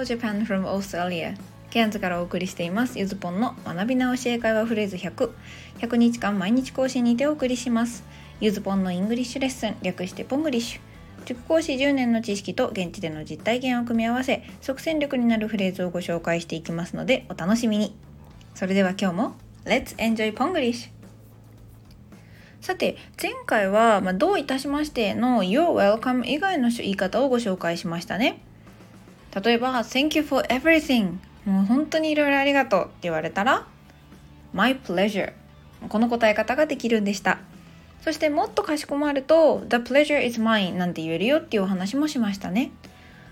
Hello Japan from Australia. ケアンズからお送りしています。ゆずぽんの学び直し英会話フレーズ100 100日間毎日更新にてお送りします。ゆずぽんの English lesson。略して Ponglish。塾講師10年の知識と現地での実体験を組み合わせ即戦力になるフレーズをご紹介していきますのでお楽しみに。それでは今日も Let's enjoy Ponglish! さて前回は、まあ、どういたしましての You're welcome 以外の言い方をご紹介しましたね。例えば Thank you for everything. もう本当にいろいろありがとうって言われたら My pleasure. この答え方ができるんでした。そしてもっとかしこまると The pleasure is mine なんて言えるよっていうお話もしましたね。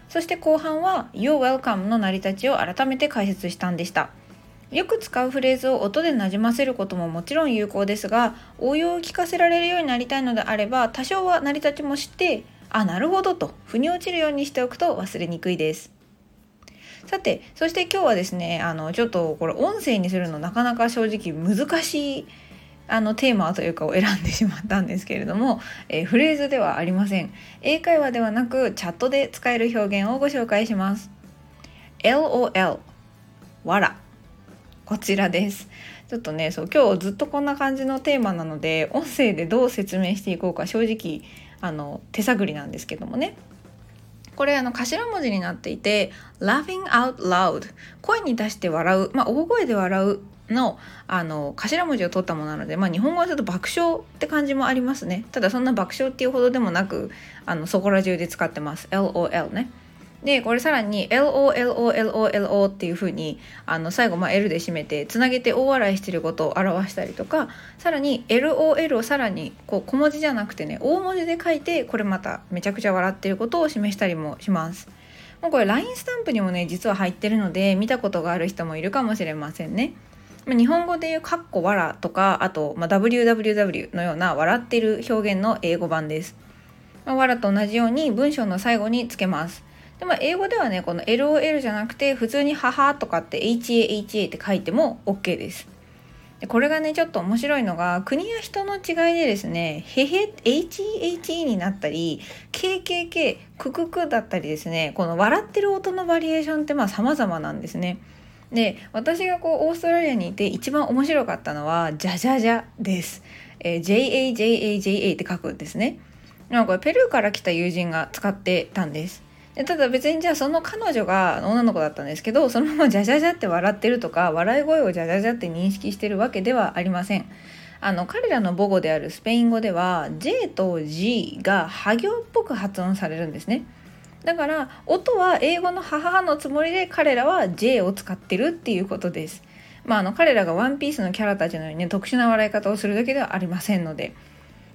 そして後半は You're welcome の成り立ちを改めて解説したんでした。よく使うフレーズを音でなじませることももちろん有効ですが応用を聞かせられるようになりたいのであれば多少は成り立ちも知ってあなるほどと腑に落ちるようにしておくと忘れにくいです。さてそして今日はですねあのちょっとこれ音声にするのなかなか正直難しいあのテーマというかを選んでしまったんですけれども、えー、フレーズではありません。英会話ではなくチャットで使える表現をご紹介します。LOL わら。こちらです。ちょっとねそう今日ずっとこんな感じのテーマなので音声でどう説明していこうか正直あの手探りなんですけどもね。これあの頭文字になっていて laughing out loud 声に出して笑う、まあ、大声で笑うのあの頭文字を取ったものなので、まあ、日本語はちょっと爆笑って感じもありますね。ただそんな爆笑っていうほどでもなくあのそこら中で使ってます。LOL ね。でこれさらに LOLOLOLO っていう風にあに最後まあ L で締めてつなげて大笑いしてることを表したりとかさらに LOL をさらにこう小文字じゃなくてね大文字で書いてこれまためちゃくちゃ笑ってることを示したりもします。もうこれ LINE スタンプにもね実は入ってるので見たことがある人もいるかもしれませんね。日本語でいう「かっこわら」とかあと、まあ、WWW のような笑ってる表現の英語版です。まあ、わらと同じように文章の最後につけます。でも英語ではねこの LOL じゃなくて普通に「母」とかって HAHA って書いても OK です。でこれがねちょっと面白いのが国や人の違いでですね「へへ」HEHE になったり「KKK」「ククク」だったりですねこの笑ってる音のバリエーションってまあ様々なんですね。で私がこうオーストラリアにいて一番面白かったのは「じゃじゃじゃ」です。えー、JAJAJA って書くんですね。なんかペルーから来た友人が使ってたんです。ただ別にじゃあその彼女が女の子だったんですけどそのままジャジャジャって笑ってるとか笑い声をジャジャジャって認識してるわけではありません。あの彼らの母語であるスペイン語では J と G が波行っぽく発音されるんですね。だから音は英語の母のつもりで彼らは J を使ってるっていうことです。まあ、あの彼らがワンピースのキャラたちのようにね特殊な笑い方をするだけではありませんので。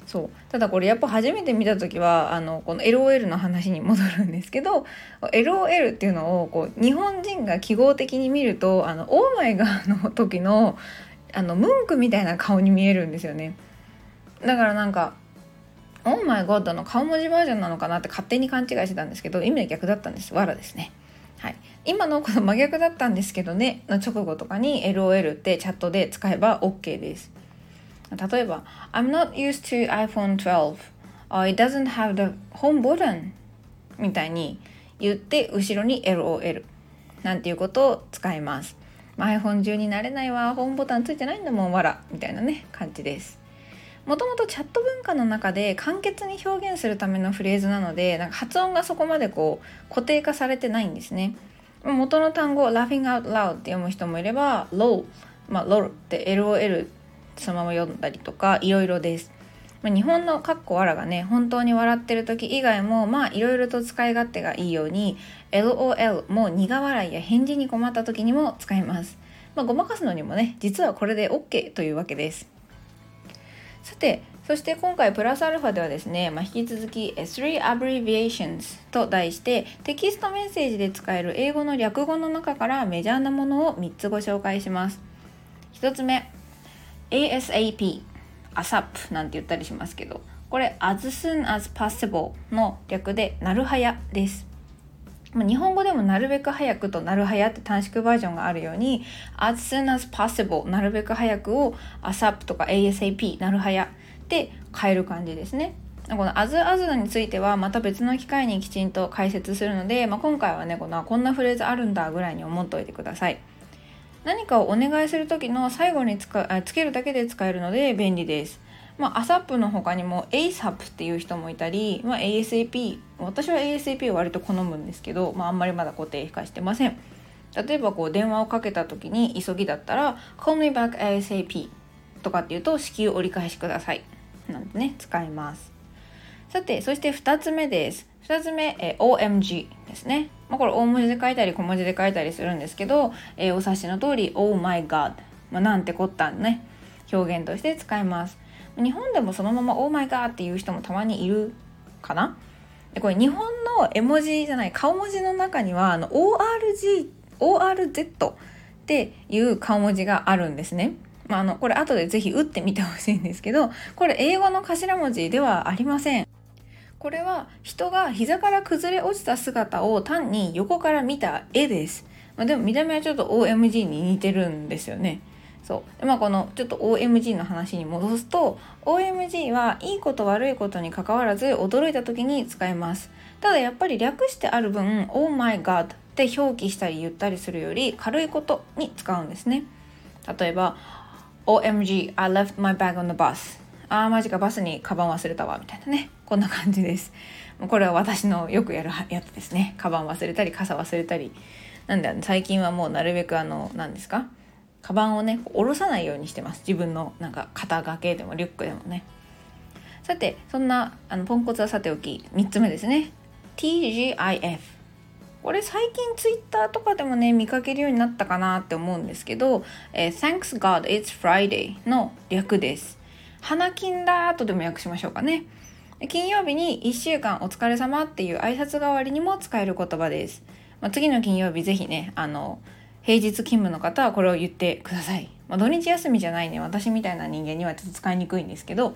そう。ただこれやっぱ初めて見た時はあのこの LOL の話に戻るんですけど LOL っていうのをこう日本人が記号的に見るとあのオーマイガーの時のあのムンクみたいな顔に見えるんですよね。だからなんかオーマイゴッドの顔文字バージョンなのかなって勝手に勘違いしてたんですけど意味は逆だったんです。わらですね。はい、今のこの真逆だったんですけどねの直後とかに LOL ってチャットで使えば OK です。例えば I'm not used to iPhone 12 it doesn't have the home button. みたいに言って後ろに LOL なんていうことを使います、ま、iPhone 中になれないわ。ホームボタンついてないんだもんわら。みたいなね感じです。もともとチャット文化の中で簡潔に表現するためのフレーズなのでなんか発音がそこまでこう固定化されてないんですね。元の単語 laughing out loud って読む人もいれば low まあ lol って LOL そのまま読んだりとかいろいろです。まあ、日本のかっこわらがね本当に笑ってる時以外もまあいろいろと使い勝手がいいように LOL も苦笑いや返事に困った時にも使います。まあ、ごまかすのにもね実はこれで OK というわけです。さてそして今回プラスアルファではですね、まあ、引き続き3 Abbreviations と題してテキストメッセージで使える英語の略語の中からメジャーなものを3つご紹介します。1つ目 ASAP、ASAP なんて言ったりしますけど、これ as soon as possible の略でなるはやです。日本語でもなるべく早くとなるはやって短縮バージョンがあるように as soon as possible なるべく早くを ASAP とか ASAP なるはやで変える感じですね。この as as についてはまた別の機会にきちんと解説するので、まあ、今回はねこのこんなフレーズあるんだぐらいに思っておいてください何かをお願いする時の最後につかつけるだけで使えるので便利です。まあ、ASAP の他にも ASAP っていう人もいたり、まあ、ASAP 私は ASAP を割と好むんですけど、まあ、あんまりまだ固定化してません。例えばこう電話をかけた時に急ぎだったら Call me back ASAP とかっていうと至急折り返しください。なんてね使います。さてそして2つ目です。2つ目、え OMG ですね、まあ、これ大文字で書いたり小文字で書いたりするんですけど、えー、お察しの通り Oh my god、まあ、なんてこったんね表現として使います日本でもそのまま「オーマイガー」っていう人もたまにいるかな？でこれ日本の絵文字じゃない顔文字の中にはあの ORG ORZ っていう顔文字があるんですね。まあ、あのこれ後で是非打ってみてほしいんですけどこれ英語の頭文字ではありません。これは人が膝から崩れ落ちた姿を単に横から見た絵です。まあ、でも見た目はちょっと OMG に似てるんですよね。そうでまあこのちょっと OMG の話に戻すと OMG はいいこと悪いことにかかわらず驚いた時に使えますただやっぱり略してある分 Oh my god って表記したり言ったりするより軽いことに使うんですね例えば OMG I left my bag on the bus あーマジかバスにカバン忘れたわみたいなね。こんな感じです。これは私のよくやるやつですね。カバン忘れたり傘忘れたり。なんで最近はもうなるべくあの何ですか？カバンをね下ろさないようにしてます。自分のなんか肩掛けでもリュックでもね。さてそんなあのポンコツはさておき3つ目ですね。TGIF これ最近 Twitter とかでもね見かけるようになったかなって思うんですけど、えー、Thanks God It's Friday の略です。花金だとでも訳しましょうかね金曜日に1週間お疲れ様っていう挨拶代わりにも使える言葉です、まあ、次の金曜日ぜひねあの平日勤務の方はこれを言ってください。まあ、土日休みじゃないね私みたいな人間にはちょっと使いにくいんですけど、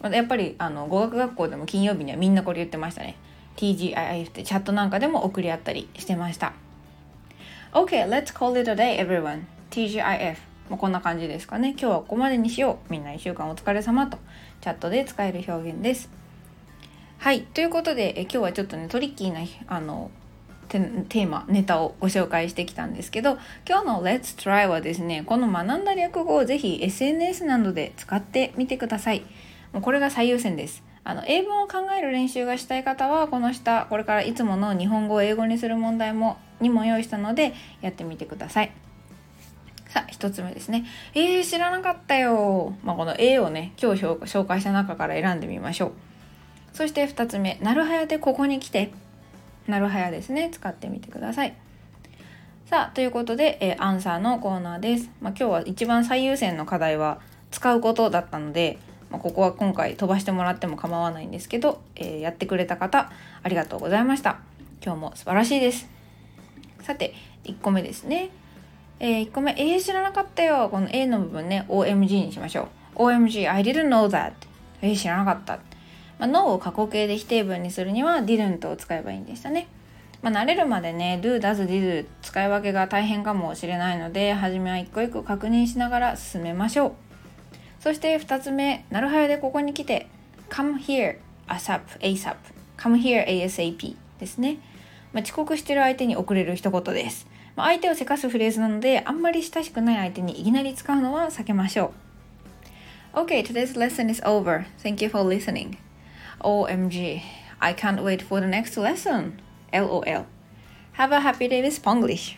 まあ、やっぱりあの語学学校でも金曜日にはみんなこれ言ってましたね。TGIF ってチャットなんかでも送り合ったりしてました。OK, let's call it a day everyone. TGIF. もうこんな感じですかね。今日はここまでにしよう。みんな1週間お疲れ様とチャットで使える表現です。はい。ということで、え今日はちょっとね、トリッキーなあのテーマネタをご紹介してきたんですけど今日の Let's Try はですねこの学んだ略語をぜひ SNS などで使ってみてくださいもうこれが最優先ですあの英文を考える練習がしたい方はこの下これからいつもの日本語を英語にする問題もにも用意したのでやってみてくださいさあ1つ目ですね。えー、知らなかったよ、まあ、この A をね今日紹介した中から選んでみましょう。そして2つ目なるはやでここに来て。なるはやですね。使ってみてください。さあということで、えー、アンサーのコーナーです、まあ、今日は一番最優先の課題は使うことだったので、まあ、ここは今回飛ばしてもらっても構わないんですけど、えー、やってくれた方ありがとうございました。今日も素晴らしいです。さて1個目ですね。えー、1個目、えー、知らなかったよ。この A の部分ね、OMG にしましょう。OMG, I didn't know that. えー、知らなかった。まあ、no を過去形で否定文にするには didn't を使えばいいんでしたね。まあ、慣れるまでね do, does, did 使い分けが大変かもしれないので初めは一個一個確認しながら進めましょう。そして2つ目、なるはやでここに来て come here asap asap come here asap ですね。まあ、遅刻してる相手に送れる一言です。ま、相手をせかすフレーズなのであんまり親しくない相手にいきなり使うのは避けましょう。Okay, today's lesson is over. Thank you for listening. OMG, I can't wait for the next lesson. LOL. Have a happy day with Sponglish.